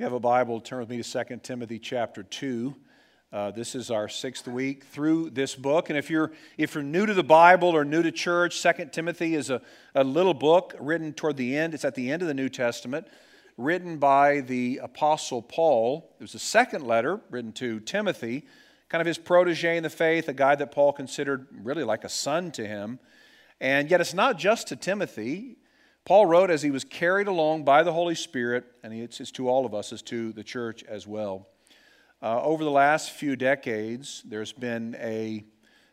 you have a Bible, turn with me to 2 Timothy chapter 2. Uh, this is our sixth week through this book. And if you're, if you're new to the Bible or new to church, 2 Timothy is a, a little book written toward the end. It's at the end of the New Testament, written by the Apostle Paul. It was the second letter written to Timothy, kind of his protege in the faith, a guy that Paul considered really like a son to him. And yet it's not just to Timothy. Paul wrote as he was carried along by the Holy Spirit, and it's, it's to all of us, as to the church as well. Uh, over the last few decades, there's been a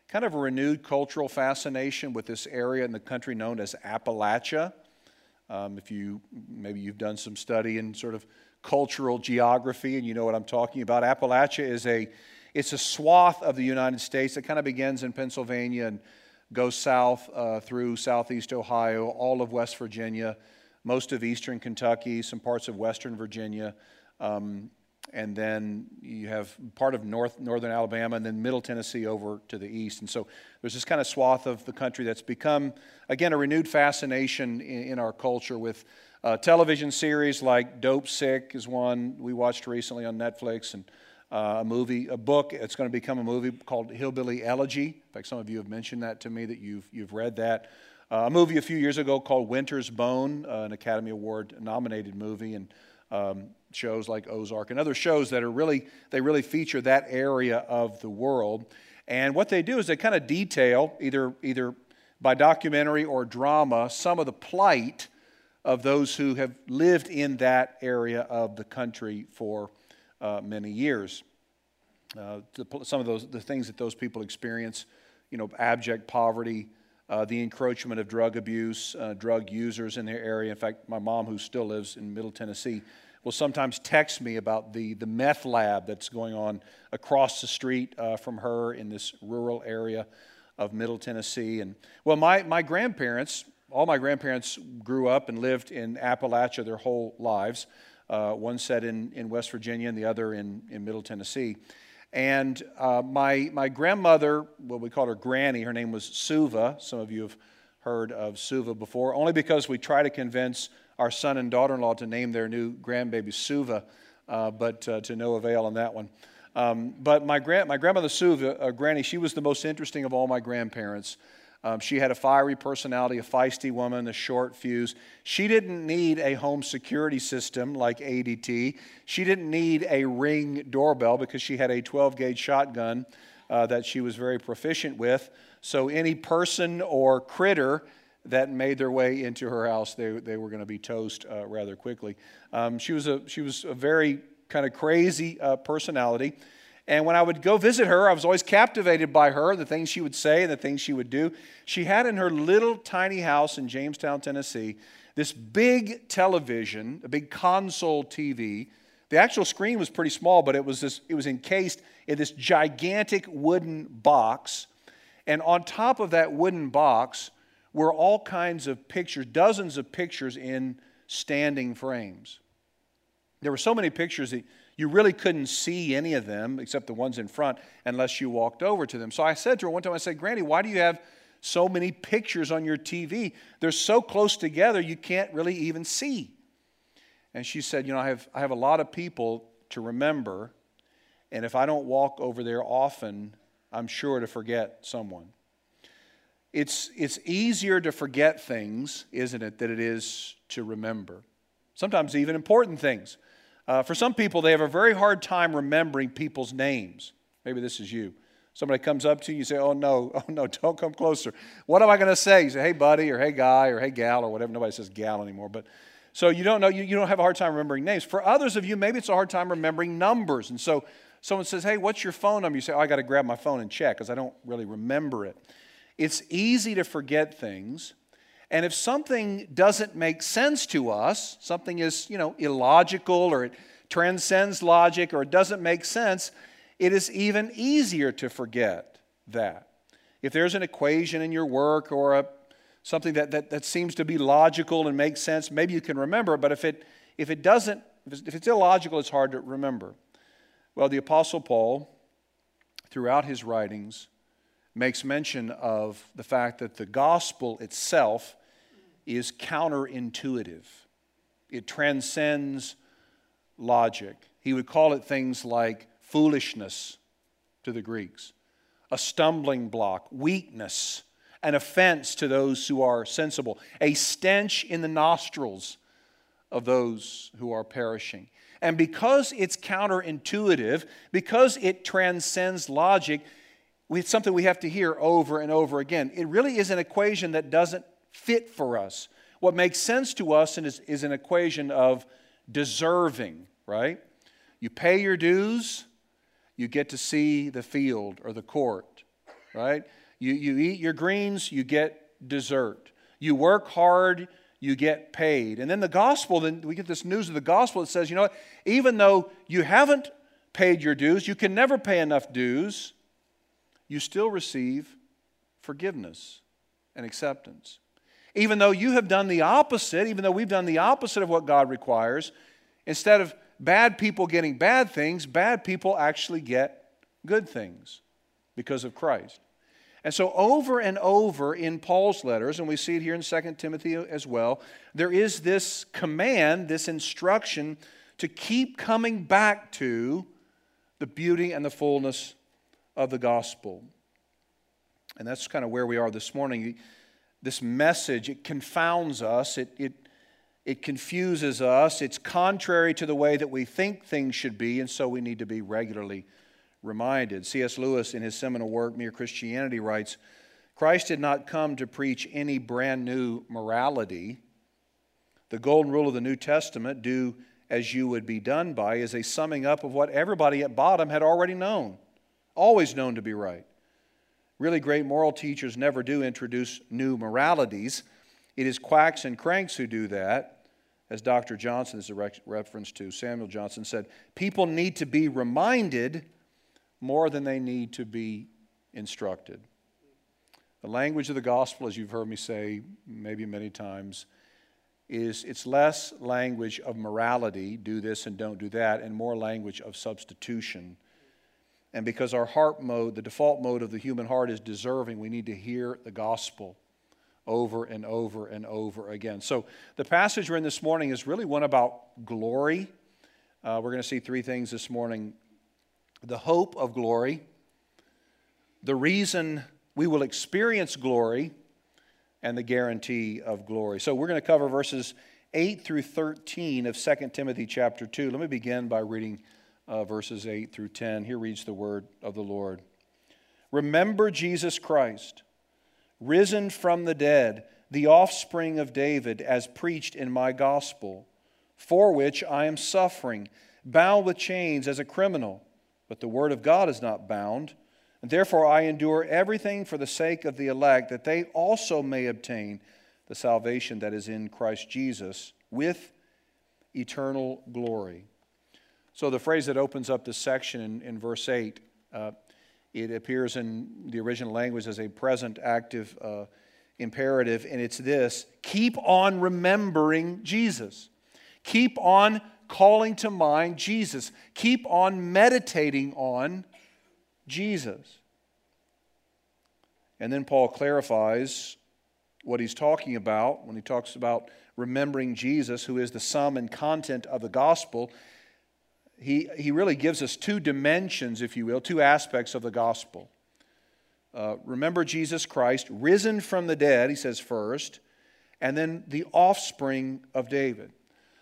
kind of a renewed cultural fascination with this area in the country known as Appalachia. Um, if you maybe you've done some study in sort of cultural geography and you know what I'm talking about, Appalachia is a it's a swath of the United States that kind of begins in Pennsylvania and goes south uh, through southeast Ohio, all of West Virginia, most of eastern Kentucky, some parts of western Virginia, um, and then you have part of north, northern Alabama, and then middle Tennessee over to the east. And so there's this kind of swath of the country that's become, again, a renewed fascination in, in our culture with uh, television series like Dopesick is one we watched recently on Netflix, and uh, a movie, a book. It's going to become a movie called Hillbilly Elegy. In fact, some of you have mentioned that to me that you've, you've read that. Uh, a movie a few years ago called Winter's Bone, uh, an Academy Award nominated movie, and um, shows like Ozark and other shows that are really, they really feature that area of the world. And what they do is they kind of detail, either, either by documentary or drama, some of the plight of those who have lived in that area of the country for uh, many years. Uh, some of those the things that those people experience, you know, abject poverty, uh, the encroachment of drug abuse, uh, drug users in their area. In fact, my mom, who still lives in Middle Tennessee, will sometimes text me about the, the meth lab that's going on across the street uh, from her in this rural area of Middle Tennessee. And well, my, my grandparents, all my grandparents grew up and lived in Appalachia their whole lives. Uh, one set in, in West Virginia and the other in, in Middle Tennessee. And uh, my, my grandmother, well, we called her Granny, her name was Suva. Some of you have heard of Suva before, only because we try to convince our son and daughter in law to name their new grandbaby Suva, uh, but uh, to no avail on that one. Um, but my, grand, my grandmother Suva, uh, Granny, she was the most interesting of all my grandparents. Um, she had a fiery personality, a feisty woman, a short fuse. She didn't need a home security system like ADT. She didn't need a ring doorbell because she had a 12 gauge shotgun uh, that she was very proficient with. So any person or critter that made their way into her house, they, they were going to be toast uh, rather quickly. Um, she, was a, she was a very kind of crazy uh, personality. And when I would go visit her, I was always captivated by her, the things she would say and the things she would do. She had in her little tiny house in Jamestown, Tennessee, this big television, a big console TV. The actual screen was pretty small, but it was, this, it was encased in this gigantic wooden box. And on top of that wooden box were all kinds of pictures, dozens of pictures in standing frames. There were so many pictures that you really couldn't see any of them except the ones in front unless you walked over to them. So I said to her one time, I said, Granny, why do you have so many pictures on your TV? They're so close together, you can't really even see. And she said, You know, I have, I have a lot of people to remember, and if I don't walk over there often, I'm sure to forget someone. It's, it's easier to forget things, isn't it, than it is to remember. Sometimes even important things. Uh, for some people, they have a very hard time remembering people's names. Maybe this is you. Somebody comes up to you, you say, Oh, no, oh, no, don't come closer. What am I going to say? You say, Hey, buddy, or Hey, guy, or Hey, gal, or whatever. Nobody says gal anymore. But so you don't know, you, you don't have a hard time remembering names. For others of you, maybe it's a hard time remembering numbers. And so someone says, Hey, what's your phone number? You say, Oh, I got to grab my phone and check because I don't really remember it. It's easy to forget things. And if something doesn't make sense to us, something is, you know, illogical or it transcends logic or it doesn't make sense, it is even easier to forget that. If there's an equation in your work or a, something that, that, that seems to be logical and makes sense, maybe you can remember but if it, if it doesn't, if it's illogical, it's hard to remember. Well, the Apostle Paul, throughout his writings, makes mention of the fact that the gospel itself is counterintuitive. It transcends logic. He would call it things like foolishness to the Greeks, a stumbling block, weakness, an offense to those who are sensible, a stench in the nostrils of those who are perishing. And because it's counterintuitive, because it transcends logic, it's something we have to hear over and over again. It really is an equation that doesn't fit for us. What makes sense to us is, is an equation of deserving, right? You pay your dues, you get to see the field or the court, right? You, you eat your greens, you get dessert. You work hard, you get paid. And then the gospel, then we get this news of the gospel that says, you know what, even though you haven't paid your dues, you can never pay enough dues, you still receive forgiveness and acceptance. Even though you have done the opposite, even though we've done the opposite of what God requires, instead of bad people getting bad things, bad people actually get good things because of Christ. And so, over and over in Paul's letters, and we see it here in 2 Timothy as well, there is this command, this instruction to keep coming back to the beauty and the fullness of the gospel. And that's kind of where we are this morning. This message, it confounds us, it, it, it confuses us, it's contrary to the way that we think things should be, and so we need to be regularly reminded. C.S. Lewis, in his seminal work, Mere Christianity, writes Christ did not come to preach any brand new morality. The golden rule of the New Testament, do as you would be done by, is a summing up of what everybody at bottom had already known always known to be right. Really great moral teachers never do introduce new moralities. It is quacks and cranks who do that. As Dr. Johnson is a reference to, Samuel Johnson said, people need to be reminded more than they need to be instructed. The language of the gospel, as you've heard me say maybe many times, is it's less language of morality, do this and don't do that, and more language of substitution and because our heart mode, the default mode of the human heart is deserving, we need to hear the gospel over and over and over again. So the passage we're in this morning is really one about glory. Uh, we're going to see three things this morning the hope of glory, the reason we will experience glory, and the guarantee of glory. So we're going to cover verses 8 through 13 of 2 Timothy chapter 2. Let me begin by reading uh, verses 8 through 10. Here reads the word of the Lord. Remember Jesus Christ, risen from the dead, the offspring of David, as preached in my gospel, for which I am suffering, bound with chains as a criminal. But the word of God is not bound. And therefore I endure everything for the sake of the elect, that they also may obtain the salvation that is in Christ Jesus with eternal glory. So, the phrase that opens up this section in, in verse 8, uh, it appears in the original language as a present active uh, imperative, and it's this keep on remembering Jesus. Keep on calling to mind Jesus. Keep on meditating on Jesus. And then Paul clarifies what he's talking about when he talks about remembering Jesus, who is the sum and content of the gospel he, he really gives us two dimensions, if you will, two aspects of the gospel. Uh, remember Jesus Christ, risen from the dead, he says first, and then the offspring of David.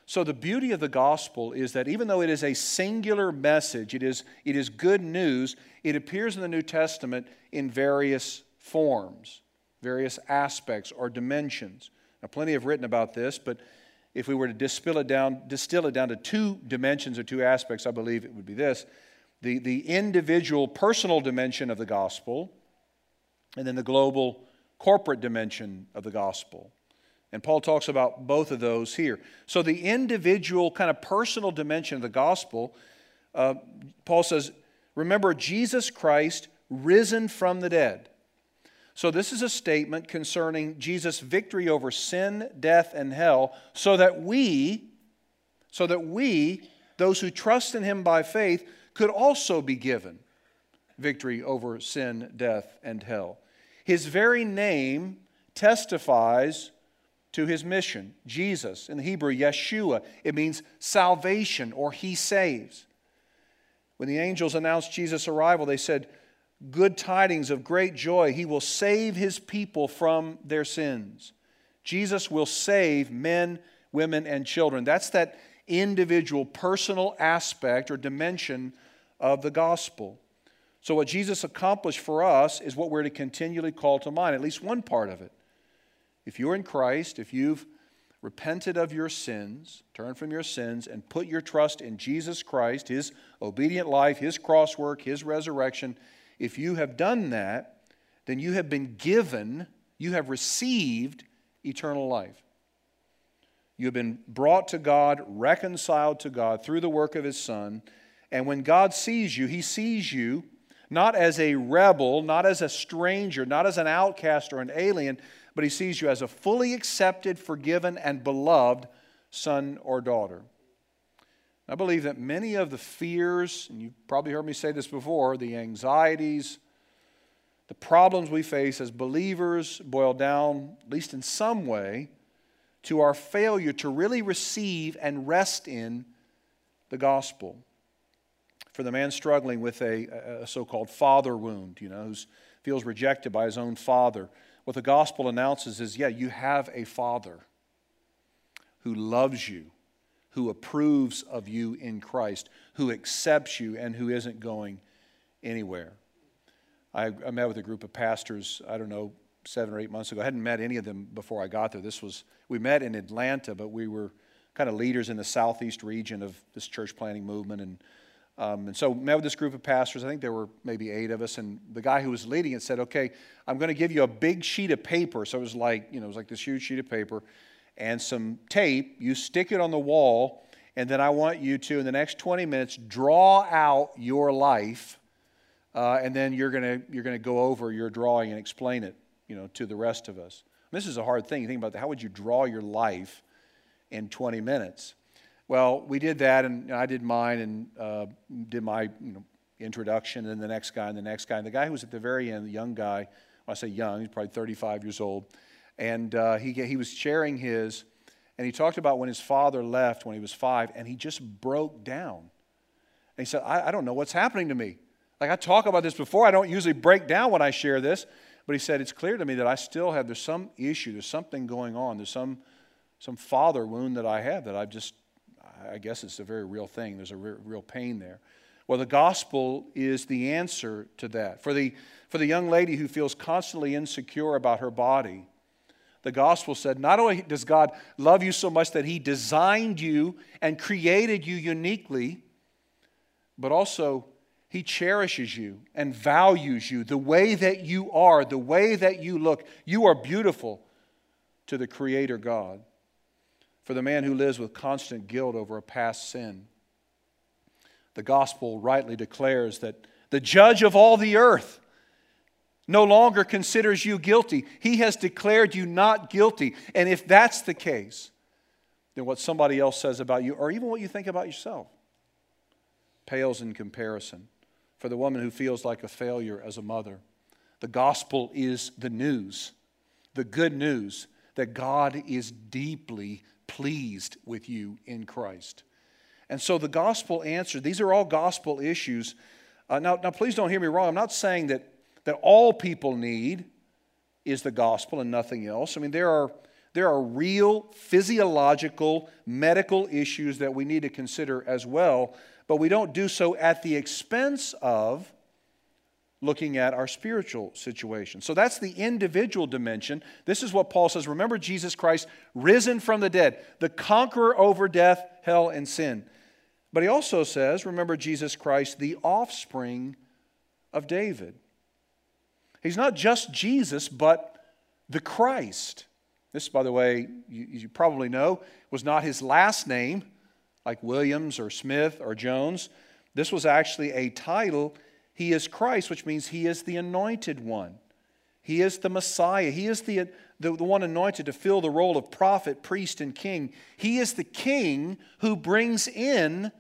So, the beauty of the gospel is that even though it is a singular message, it is, it is good news, it appears in the New Testament in various forms, various aspects or dimensions. Now, plenty have written about this, but if we were to distill it down, distill it down to two dimensions or two aspects, I believe it would be this the, the individual personal dimension of the gospel, and then the global corporate dimension of the gospel. And Paul talks about both of those here. So, the individual, kind of personal dimension of the gospel, uh, Paul says, Remember Jesus Christ risen from the dead. So, this is a statement concerning Jesus' victory over sin, death, and hell, so that we, so that we, those who trust in him by faith, could also be given victory over sin, death, and hell. His very name testifies to his mission. Jesus, in the Hebrew, Yeshua, it means salvation or he saves. When the angels announced Jesus' arrival, they said, Good tidings of great joy. He will save his people from their sins. Jesus will save men, women, and children. That's that individual, personal aspect or dimension of the gospel. So, what Jesus accomplished for us is what we're to continually call to mind, at least one part of it. If you're in Christ, if you've repented of your sins, turned from your sins, and put your trust in Jesus Christ, His obedient life, His cross work, His resurrection, if you have done that, then you have been given, you have received eternal life. You have been brought to God, reconciled to God through the work of His Son. And when God sees you, He sees you not as a rebel, not as a stranger, not as an outcast or an alien, but He sees you as a fully accepted, forgiven, and beloved son or daughter. I believe that many of the fears, and you've probably heard me say this before, the anxieties, the problems we face as believers boil down, at least in some way, to our failure to really receive and rest in the gospel. For the man struggling with a, a so called father wound, you know, who feels rejected by his own father, what the gospel announces is yeah, you have a father who loves you who approves of you in Christ, who accepts you, and who isn't going anywhere. I, I, met with a group of pastors, I don't know, seven or eight months ago. I hadn't met any of them before I got there. This was, we met in Atlanta, but we were kind of leaders in the southeast region of this church planting movement. And, um, and so met with this group of pastors. I think there were maybe eight of us. And the guy who was leading it said, okay, I'm going to give you a big sheet of paper. So it was like, you know, it was like this huge sheet of paper and some tape. You stick it on the wall, and then I want you to, in the next 20 minutes, draw out your life. Uh, and then you're going you're gonna go over your drawing and explain it you know, to the rest of us. This is a hard thing. Think about that. How would you draw your life in 20 minutes? Well, we did that, and I did mine and uh, did my you know, introduction, and the next guy, and the next guy. And the guy who was at the very end, the young guy, when I say young, he's probably 35 years old, and uh, he, he was sharing his, and he talked about when his father left when he was five, and he just broke down. And he said, I, I don't know what's happening to me. Like I talk about this before, I don't usually break down when I share this, but he said, It's clear to me that I still have, there's some issue, there's something going on, there's some, some father wound that I have that I've just, I guess it's a very real thing. There's a re- real pain there. Well, the gospel is the answer to that. For the, for the young lady who feels constantly insecure about her body, the gospel said not only does God love you so much that he designed you and created you uniquely, but also he cherishes you and values you the way that you are, the way that you look. You are beautiful to the Creator God. For the man who lives with constant guilt over a past sin, the gospel rightly declares that the judge of all the earth no longer considers you guilty. He has declared you not guilty. And if that's the case, then what somebody else says about you, or even what you think about yourself, pales in comparison. For the woman who feels like a failure as a mother, the gospel is the news, the good news that God is deeply pleased with you in Christ. And so the gospel answer, these are all gospel issues. Uh, now, now, please don't hear me wrong. I'm not saying that that all people need is the gospel and nothing else. I mean, there are, there are real physiological, medical issues that we need to consider as well, but we don't do so at the expense of looking at our spiritual situation. So that's the individual dimension. This is what Paul says Remember Jesus Christ, risen from the dead, the conqueror over death, hell, and sin. But he also says, Remember Jesus Christ, the offspring of David. He's not just Jesus, but the Christ. This, by the way, you, you, probably know, was not his last name, like Williams or Smith or Jones. This was actually a title. He is Christ, which means he is the anointed one. He is the Messiah. He is the, the, the one anointed to fill the role of prophet, priest, and king. He is the king who brings in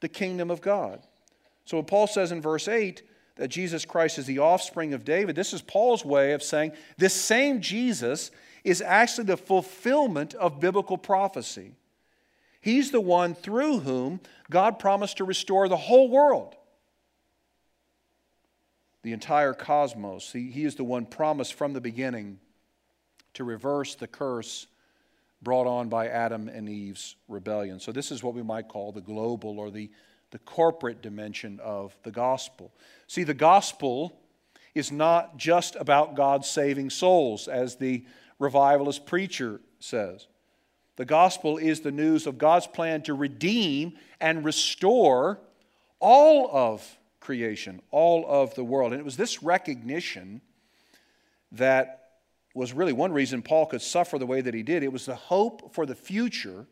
the kingdom of God. So, what Paul says in verse 8 that Jesus Christ is the offspring of David, this is Paul's way of saying this same Jesus is actually the fulfillment of biblical prophecy. He's the one through whom God promised to restore the whole world, the entire cosmos. He, he is the one promised from the beginning to reverse the curse brought on by Adam and Eve's rebellion. So, this is what we might call the global or the, the corporate dimension of the gospel. See, the gospel is not just about God saving souls, as the revivalist preacher says. The gospel is the news of God's plan to redeem and restore all of creation, all of the world. And it was this recognition that was really one reason Paul could suffer the way that he did. It was the hope for the future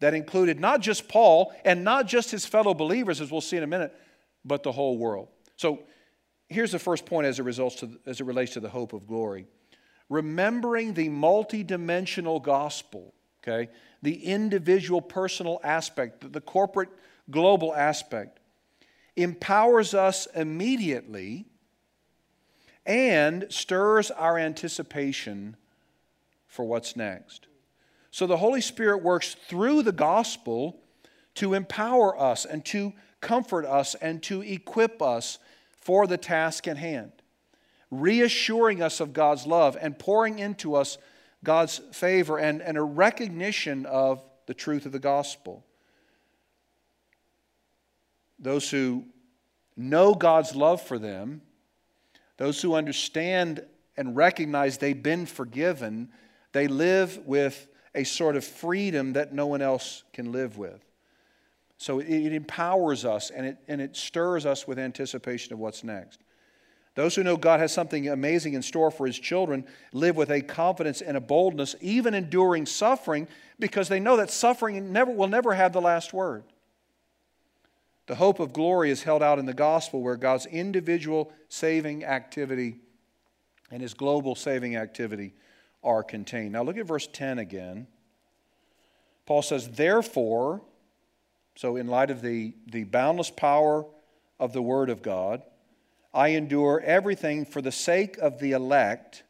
that included not just Paul and not just his fellow believers, as we'll see in a minute, but the whole world. So here's the first point as it, results to, as it relates to the hope of glory. Remembering the multidimensional gospel, okay, the individual personal aspect, the corporate global aspect, empowers us immediately and stirs our anticipation for what's next. So the Holy Spirit works through the gospel to empower us and to comfort us and to equip us for the task at hand, reassuring us of God's love and pouring into us God's favor and, and a recognition of the truth of the gospel. Those who know God's love for them those who understand and recognize they've been forgiven, they live with a sort of freedom that no one else can live with. So it, empowers us and it, and it stirs us with anticipation of what's next. Those who know God has something amazing in store for his children live with a confidence and a boldness, even enduring suffering, because they know that suffering never, will never have the last word. The hope of glory is held out in the gospel where God's individual saving activity and his global saving activity are contained. Now look at verse 10 again. Paul says, Therefore, so in light of the, the boundless power of the Word of God, I endure everything for the sake of the elect,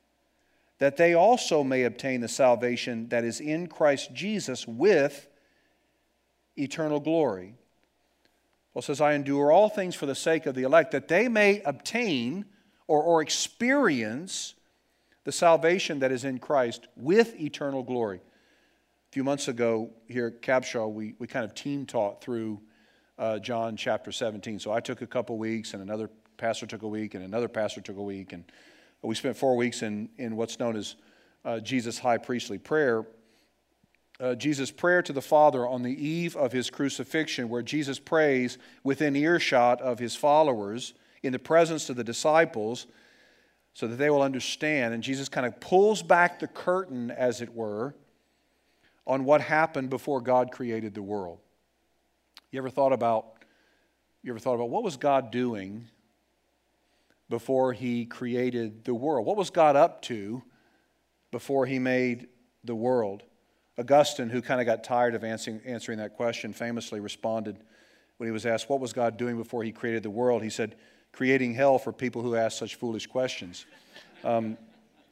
that they also may obtain the salvation that is in Christ Jesus with eternal glory. Paul says, I endure all things for the sake of the elect, that they may obtain or, or experience the salvation that is in Christ with eternal glory. A few months ago here at Cabshaw, we, we kind of team taught through uh, John chapter 17. So I took a couple weeks, and another pastor took a week, and another pastor took a week. And we spent four weeks in, in what's known as uh, Jesus' high priestly prayer uh, Jesus' prayer to the Father on the eve of his crucifixion, where Jesus prays within earshot of his followers in the presence of the disciples so that they will understand. And Jesus kind of pulls back the curtain, as it were, on what happened before God created the world. You ever thought about you ever thought about what was God doing before he created the world? What was God up to before he made the world? Augustine, who kind of got tired of answering, answering that question, famously responded when he was asked, What was God doing before he created the world? He said, Creating hell for people who ask such foolish questions. Um,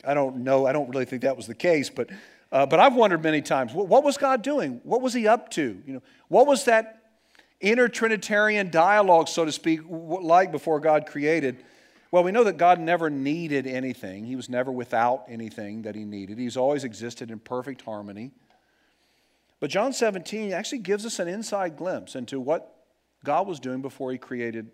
I don't know, I don't really think that was the case, but, uh, but I've wondered many times what, what was God doing? What was he up to? You know, what was that inner Trinitarian dialogue, so to speak, like before God created? Well, we know that God never needed anything. He was never without anything that he needed. He's always existed in perfect harmony. But John 17 actually gives us an inside glimpse into what God was doing before he created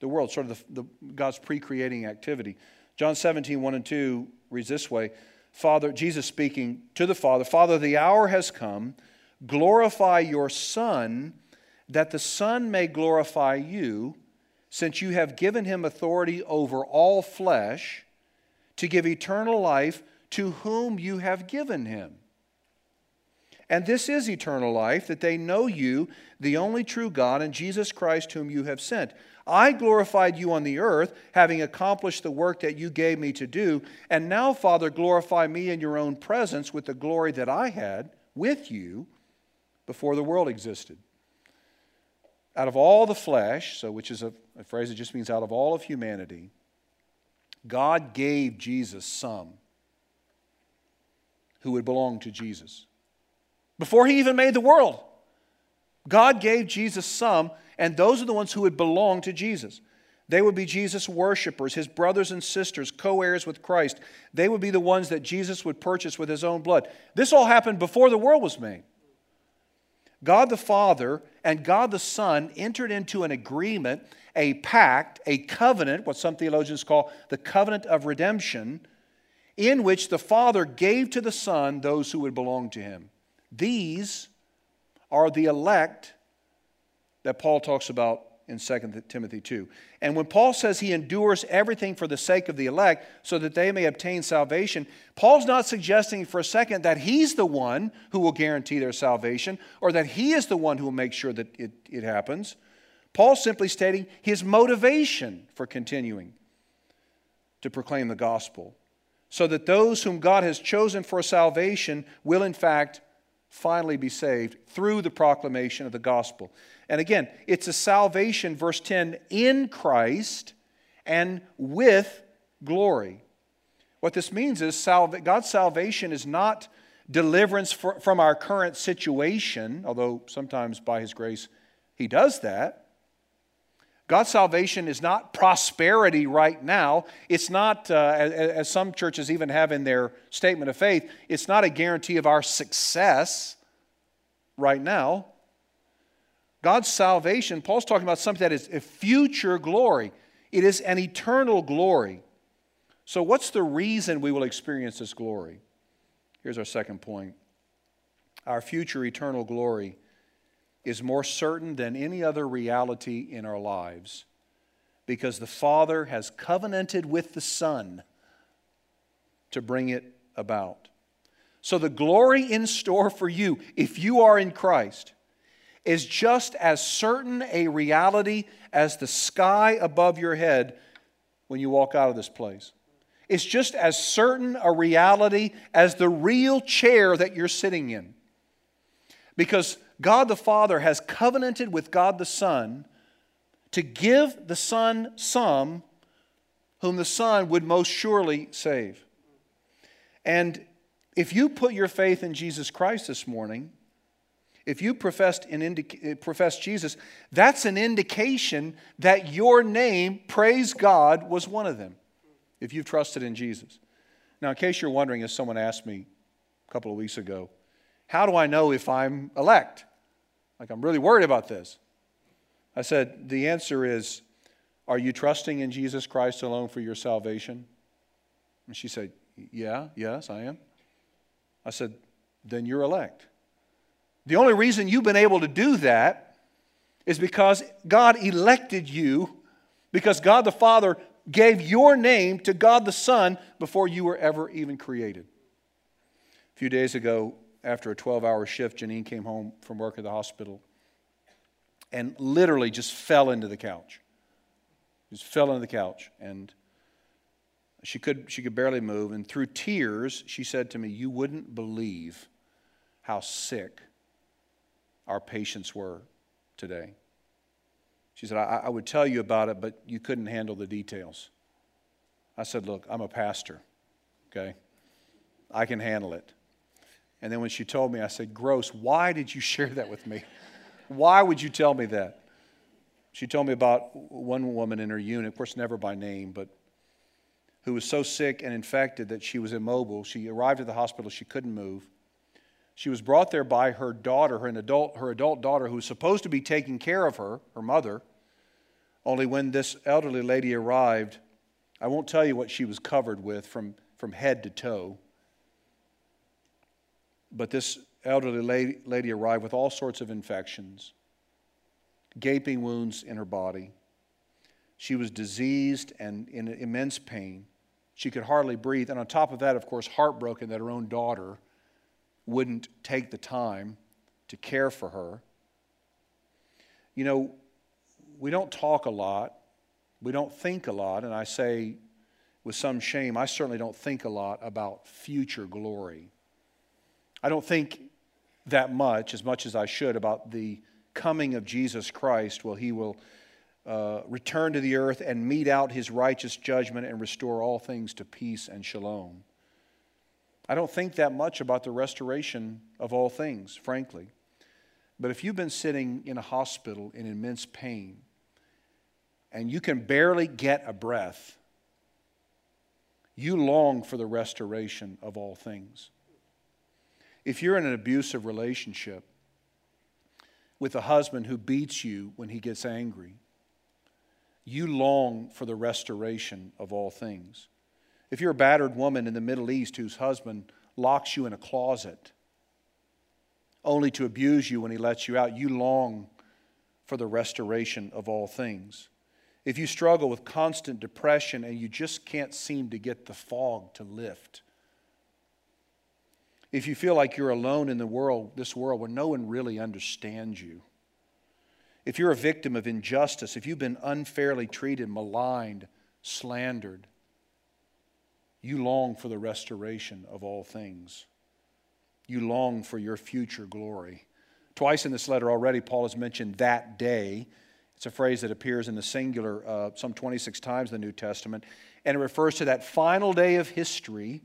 the world, sort of the, the God's pre creating activity. John 17, 1 and 2 reads this way Father, Jesus speaking to the Father, Father, the hour has come. Glorify your Son, that the Son may glorify you, since you have given him authority over all flesh to give eternal life to whom you have given him. And this is eternal life, that they know you, the only true God, and Jesus Christ, whom you have sent. I glorified you on the earth, having accomplished the work that you gave me to do. And now, Father, glorify me in your own presence with the glory that I had with you before the world existed. Out of all the flesh, so which is a, a phrase that just means out of all of humanity, God gave Jesus some who would belong to Jesus. Before he even made the world, God gave Jesus some, and those are the ones who would belong to Jesus. They would be Jesus' worshipers, his brothers and sisters, co heirs with Christ. They would be the ones that Jesus would purchase with his own blood. This all happened before the world was made. God the Father and God the Son entered into an agreement, a pact, a covenant, what some theologians call the covenant of redemption, in which the Father gave to the Son those who would belong to him. These are the elect that Paul talks about in 2 Timothy 2. And when Paul says he endures everything for the sake of the elect so that they may obtain salvation, Paul's not suggesting for a second that he's the one who will guarantee their salvation or that he is the one who will make sure that it, it happens. Paul's simply stating his motivation for continuing to proclaim the gospel so that those whom God has chosen for salvation will, in fact, finally be saved through the proclamation of the gospel. And again, it's a salvation, verse 10, in Christ and with glory. What this means is God's salvation is not deliverance from our current situation, although sometimes by His grace He does that. God's salvation is not prosperity right now. It's not, uh, as, as some churches even have in their statement of faith, it's not a guarantee of our success right now. God's salvation, Paul's talking about something that is a future glory, it is an eternal glory. So, what's the reason we will experience this glory? Here's our second point our future eternal glory is more certain than any other reality in our lives because the Father has covenanted with the Son to bring it about. So, the glory in store for you, if you are in Christ, is just as certain a reality as the sky above your head when you walk out of this place. It's just as certain a reality as the real chair that you're sitting in. Because God the Father has covenanted with God the Son to give the Son some whom the Son would most surely save. And if you put your faith in Jesus Christ this morning, if you professed, an indica- eh, professed Jesus, that's an indication that your name, praise God, was one of them, if you've trusted in Jesus. Now, in case you're wondering, as someone asked me a couple of weeks ago, how do I know if I'm elect? Like, I'm really worried about this. I said, The answer is, Are you trusting in Jesus Christ alone for your salvation? And she said, Yeah, yes, I am. I said, Then you're elect. The only reason you've been able to do that is because God elected you, because God the Father gave your name to God the Son before you were ever even created. A few days ago, after a 12 hour shift, Janine came home from work at the hospital and literally just fell into the couch. Just fell into the couch. And she could, she could barely move. And through tears, she said to me, You wouldn't believe how sick our patients were today. She said, I, I would tell you about it, but you couldn't handle the details. I said, Look, I'm a pastor, okay? I can handle it. And then when she told me, I said, Gross, why did you share that with me? Why would you tell me that? She told me about one woman in her unit, of course, never by name, but who was so sick and infected that she was immobile. She arrived at the hospital, she couldn't move. She was brought there by her daughter, her adult, her adult daughter, who was supposed to be taking care of her, her mother. Only when this elderly lady arrived, I won't tell you what she was covered with from, from head to toe. But this elderly lady, lady arrived with all sorts of infections, gaping wounds in her body. She was diseased and in immense pain. She could hardly breathe. And on top of that, of course, heartbroken that her own daughter wouldn't take the time to care for her. You know, we don't talk a lot, we don't think a lot, and I say with some shame, I certainly don't think a lot about future glory. I don't think that much, as much as I should, about the coming of Jesus Christ. Well, he will uh, return to the earth and mete out his righteous judgment and restore all things to peace and shalom. I don't think that much about the restoration of all things, frankly. But if you've been sitting in a hospital in immense pain and you can barely get a breath, you long for the restoration of all things. If you're in an abusive relationship with a husband who beats you when he gets angry, you long for the restoration of all things. If you're a battered woman in the Middle East whose husband locks you in a closet only to abuse you when he lets you out, you long for the restoration of all things. If you struggle with constant depression and you just can't seem to get the fog to lift, if you feel like you're alone in the world, this world where no one really understands you, if you're a victim of injustice, if you've been unfairly treated, maligned, slandered, you long for the restoration of all things. You long for your future glory. Twice in this letter already, Paul has mentioned that day. It's a phrase that appears in the singular uh, some 26 times in the New Testament, and it refers to that final day of history,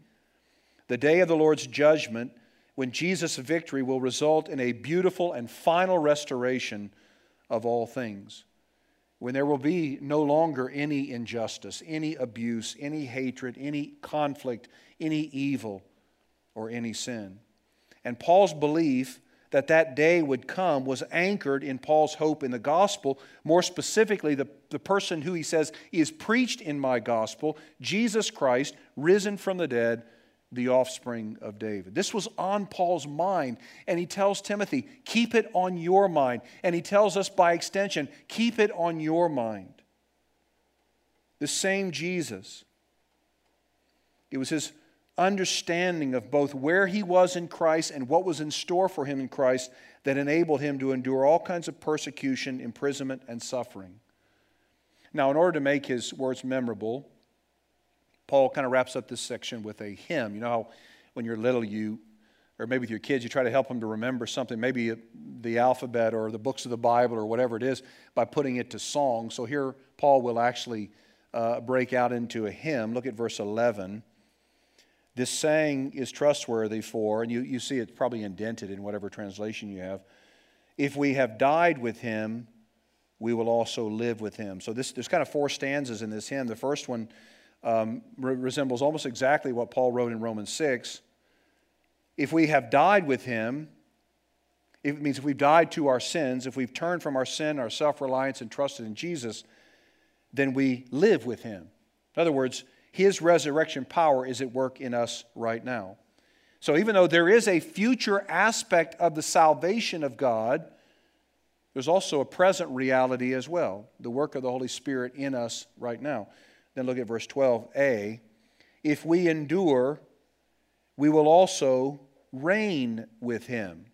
the day of the Lord's judgment, when Jesus' victory will result in a beautiful and final restoration of all things. When there will be no longer any injustice, any abuse, any hatred, any conflict, any evil, or any sin. And Paul's belief that that day would come was anchored in Paul's hope in the gospel, more specifically, the, the person who he says is preached in my gospel, Jesus Christ, risen from the dead the offspring of David. This was on Paul's mind, and he tells Timothy, keep it on your mind. And he tells us by extension, keep it on your mind. The same Jesus. It was his understanding of both where he was in Christ and what was in store for him in Christ that enabled him to endure all kinds of persecution, imprisonment, and suffering. Now, in order to make his words memorable, Paul kind of wraps up this section with a hymn. You know how when you're little, you, or maybe with your kids, you try to help them to remember something, maybe the alphabet or the books of the Bible or whatever it is, by putting it to song. So here, Paul will actually uh, break out into a hymn. Look at verse 11. This saying is trustworthy for, and you, you see it's probably indented in whatever translation you have. If we have died with him, we will also live with him. So this, there's kind of four stanzas in this hymn. The first one um, re- resembles almost exactly what Paul wrote in Romans 6. If we have died with him, it means if we've died to our sins, if we've turned from our sin, our self reliance, and trusted in Jesus, then we live with him. In other words, his resurrection power is at work in us right now. So even though there is a future aspect of the salvation of God, there's also a present reality as well the work of the Holy Spirit in us right now. Then look at verse 12a. If we endure, we will also reign with him.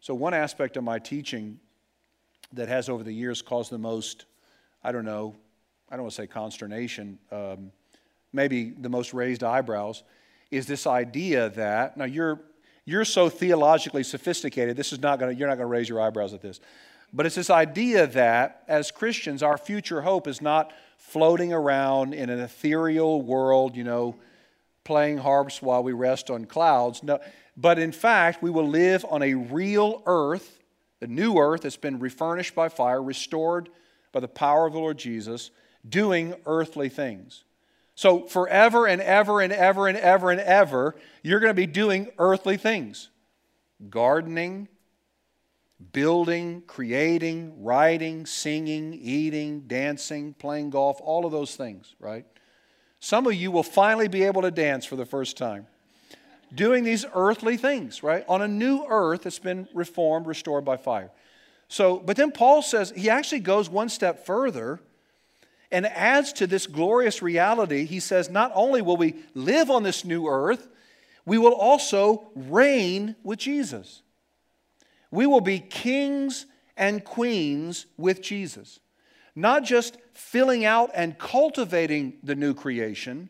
So, one aspect of my teaching that has over the years caused the most, I don't know, I don't want to say consternation, um, maybe the most raised eyebrows, is this idea that, now you're, you're so theologically sophisticated, this is not going to, you're not going to raise your eyebrows at this. But it's this idea that as Christians, our future hope is not floating around in an ethereal world, you know, playing harps while we rest on clouds. No, but in fact, we will live on a real earth, the new earth that's been refurnished by fire, restored by the power of the Lord Jesus, doing earthly things. So, forever and ever and ever and ever and ever, you're going to be doing earthly things gardening, building, creating, writing, singing, eating, dancing, playing golf, all of those things, right? Some of you will finally be able to dance for the first time. Doing these earthly things, right? On a new earth that's been reformed, restored by fire. So, but then Paul says, he actually goes one step further and adds to this glorious reality. He says, not only will we live on this new earth, we will also reign with Jesus. We will be kings and queens with Jesus. Not just filling out and cultivating the new creation,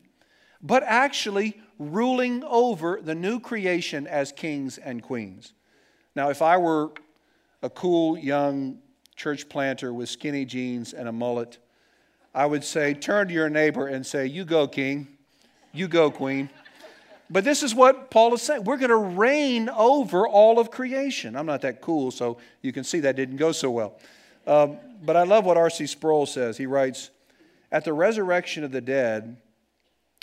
but actually ruling over the new creation as kings and queens. Now, if I were a cool young church planter with skinny jeans and a mullet, I would say, turn to your neighbor and say, You go, king. You go, queen. But this is what Paul is saying. We're going to reign over all of creation. I'm not that cool, so you can see that didn't go so well. Um, but I love what R.C. Sproul says. He writes At the resurrection of the dead,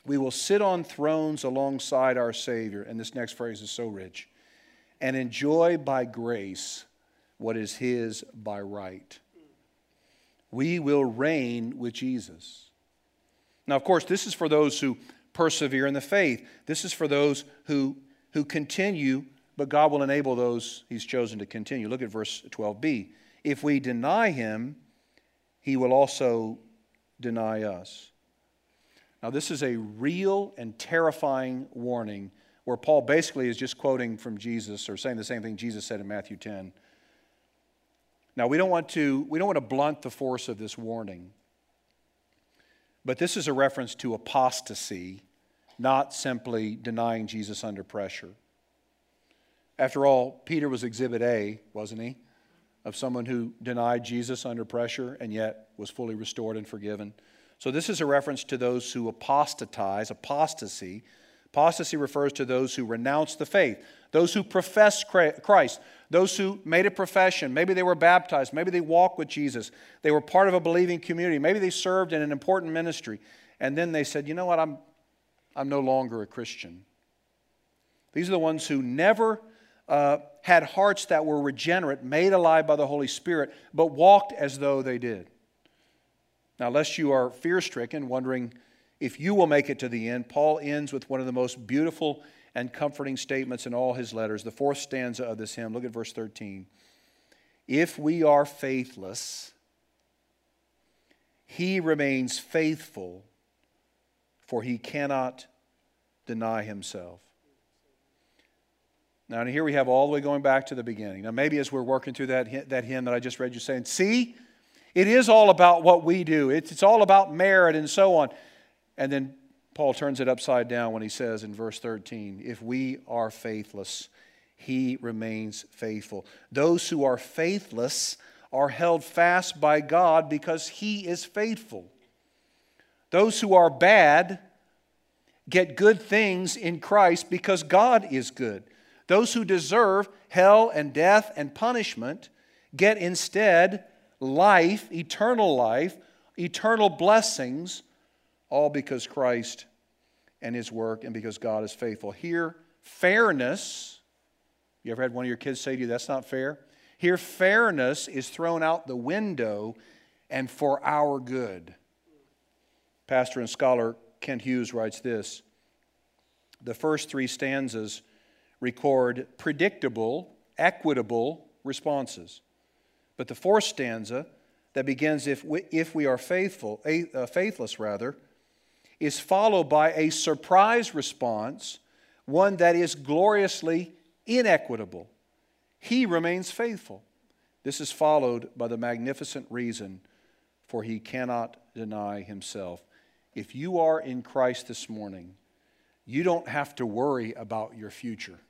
we will sit on thrones alongside our Savior. And this next phrase is so rich and enjoy by grace what is His by right. We will reign with Jesus. Now, of course, this is for those who persevere in the faith. This is for those who, who continue, but God will enable those He's chosen to continue. Look at verse 12b. If we deny Him, He will also deny us. Now, this is a real and terrifying warning where Paul basically is just quoting from Jesus or saying the same thing Jesus said in Matthew 10. Now, we don't want to, we don't want to blunt the force of this warning, but this is a reference to apostasy, not simply denying Jesus under pressure. After all, Peter was exhibit A, wasn't he? Of someone who denied Jesus under pressure and yet was fully restored and forgiven. So, this is a reference to those who apostatize, apostasy. Apostasy refers to those who renounce the faith, those who profess Christ, those who made a profession. Maybe they were baptized, maybe they walked with Jesus, they were part of a believing community, maybe they served in an important ministry, and then they said, You know what, I'm, I'm no longer a Christian. These are the ones who never uh, had hearts that were regenerate, made alive by the Holy Spirit, but walked as though they did. Now, lest you are fear stricken, wondering if you will make it to the end, Paul ends with one of the most beautiful and comforting statements in all his letters. The fourth stanza of this hymn, look at verse 13. If we are faithless, he remains faithful, for he cannot deny himself. Now, here we have all the way going back to the beginning. Now, maybe as we're working through that, that hymn that I just read, you're saying, see, it is all about what we do, it's, it's all about merit and so on. And then Paul turns it upside down when he says in verse 13, If we are faithless, he remains faithful. Those who are faithless are held fast by God because he is faithful. Those who are bad get good things in Christ because God is good. Those who deserve hell and death and punishment get instead life, eternal life, eternal blessings, all because Christ and his work and because God is faithful. Here, fairness, you ever had one of your kids say to you, that's not fair? Here, fairness is thrown out the window and for our good. Pastor and scholar Kent Hughes writes this The first three stanzas record predictable, equitable responses. But the fourth stanza, that begins, if we, if we are faithful, uh, faithless rather, is followed by a surprise response, one that is gloriously inequitable. He remains faithful. This is followed by the magnificent reason for he cannot deny himself. If you are in Christ this morning, you don't have to worry about your future.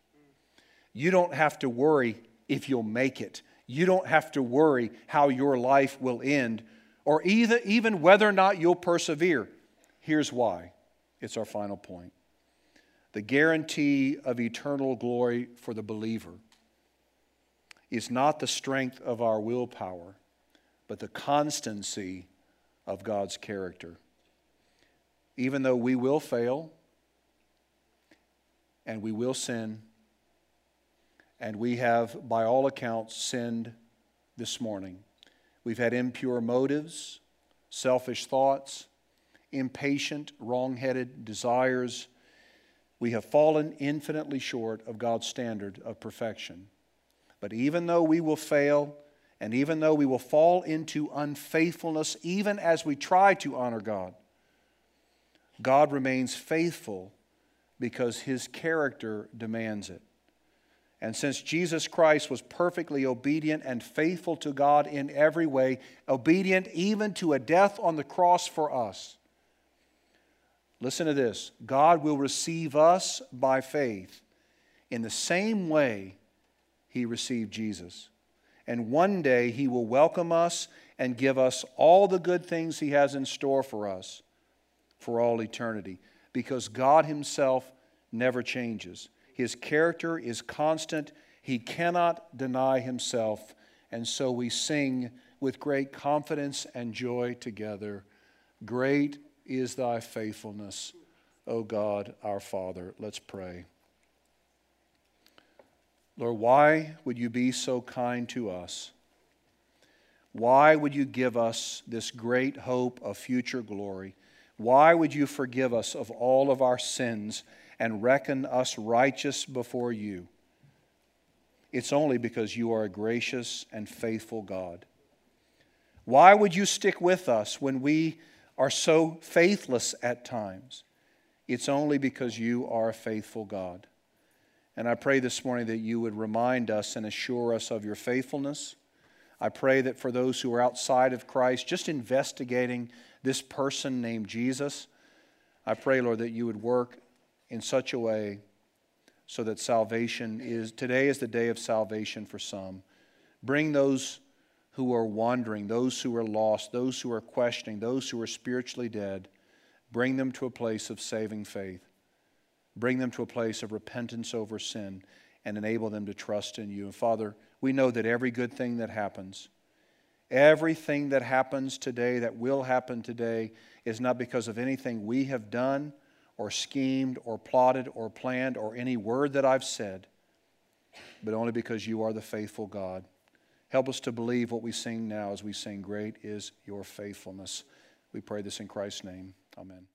You don't have to worry if you'll make it. You don't have to worry how your life will end or either, even whether or not you'll persevere. Here's why it's our final point the guarantee of eternal glory for the believer is not the strength of our willpower, but the constancy of God's character. Even though we will fail and we will sin, and we have, by all accounts, sinned this morning. We've had impure motives, selfish thoughts, impatient, wrong headed desires. We have fallen infinitely short of God's standard of perfection. But even though we will fail, and even though we will fall into unfaithfulness, even as we try to honor God, God remains faithful because his character demands it. And since Jesus Christ was perfectly obedient and faithful to God in every way, obedient even to a death on the cross for us, listen to this God will receive us by faith in the same way he received Jesus. And one day he will welcome us and give us all the good things he has in store for us for all eternity because God himself never changes. His character is constant. He cannot deny himself. And so we sing with great confidence and joy together Great is thy faithfulness, O God our Father. Let's pray. Lord, why would you be so kind to us? Why would you give us this great hope of future glory? Why would you forgive us of all of our sins and reckon us righteous before you? It's only because you are a gracious and faithful God. Why would you stick with us when we are so faithless at times? It's only because you are a faithful God. And I pray this morning that you would remind us and assure us of your faithfulness. I pray that for those who are outside of Christ, just investigating this person named Jesus, I pray, Lord, that you would work in such a way so that salvation is today is the day of salvation for some. Bring those who are wandering, those who are lost, those who are questioning, those who are spiritually dead, bring them to a place of saving faith. Bring them to a place of repentance over sin and enable them to trust in you. And Father, we know that every good thing that happens, everything that happens today, that will happen today, is not because of anything we have done or schemed or plotted or planned or any word that I've said, but only because you are the faithful God. Help us to believe what we sing now as we sing, Great is your faithfulness. We pray this in Christ's name. Amen.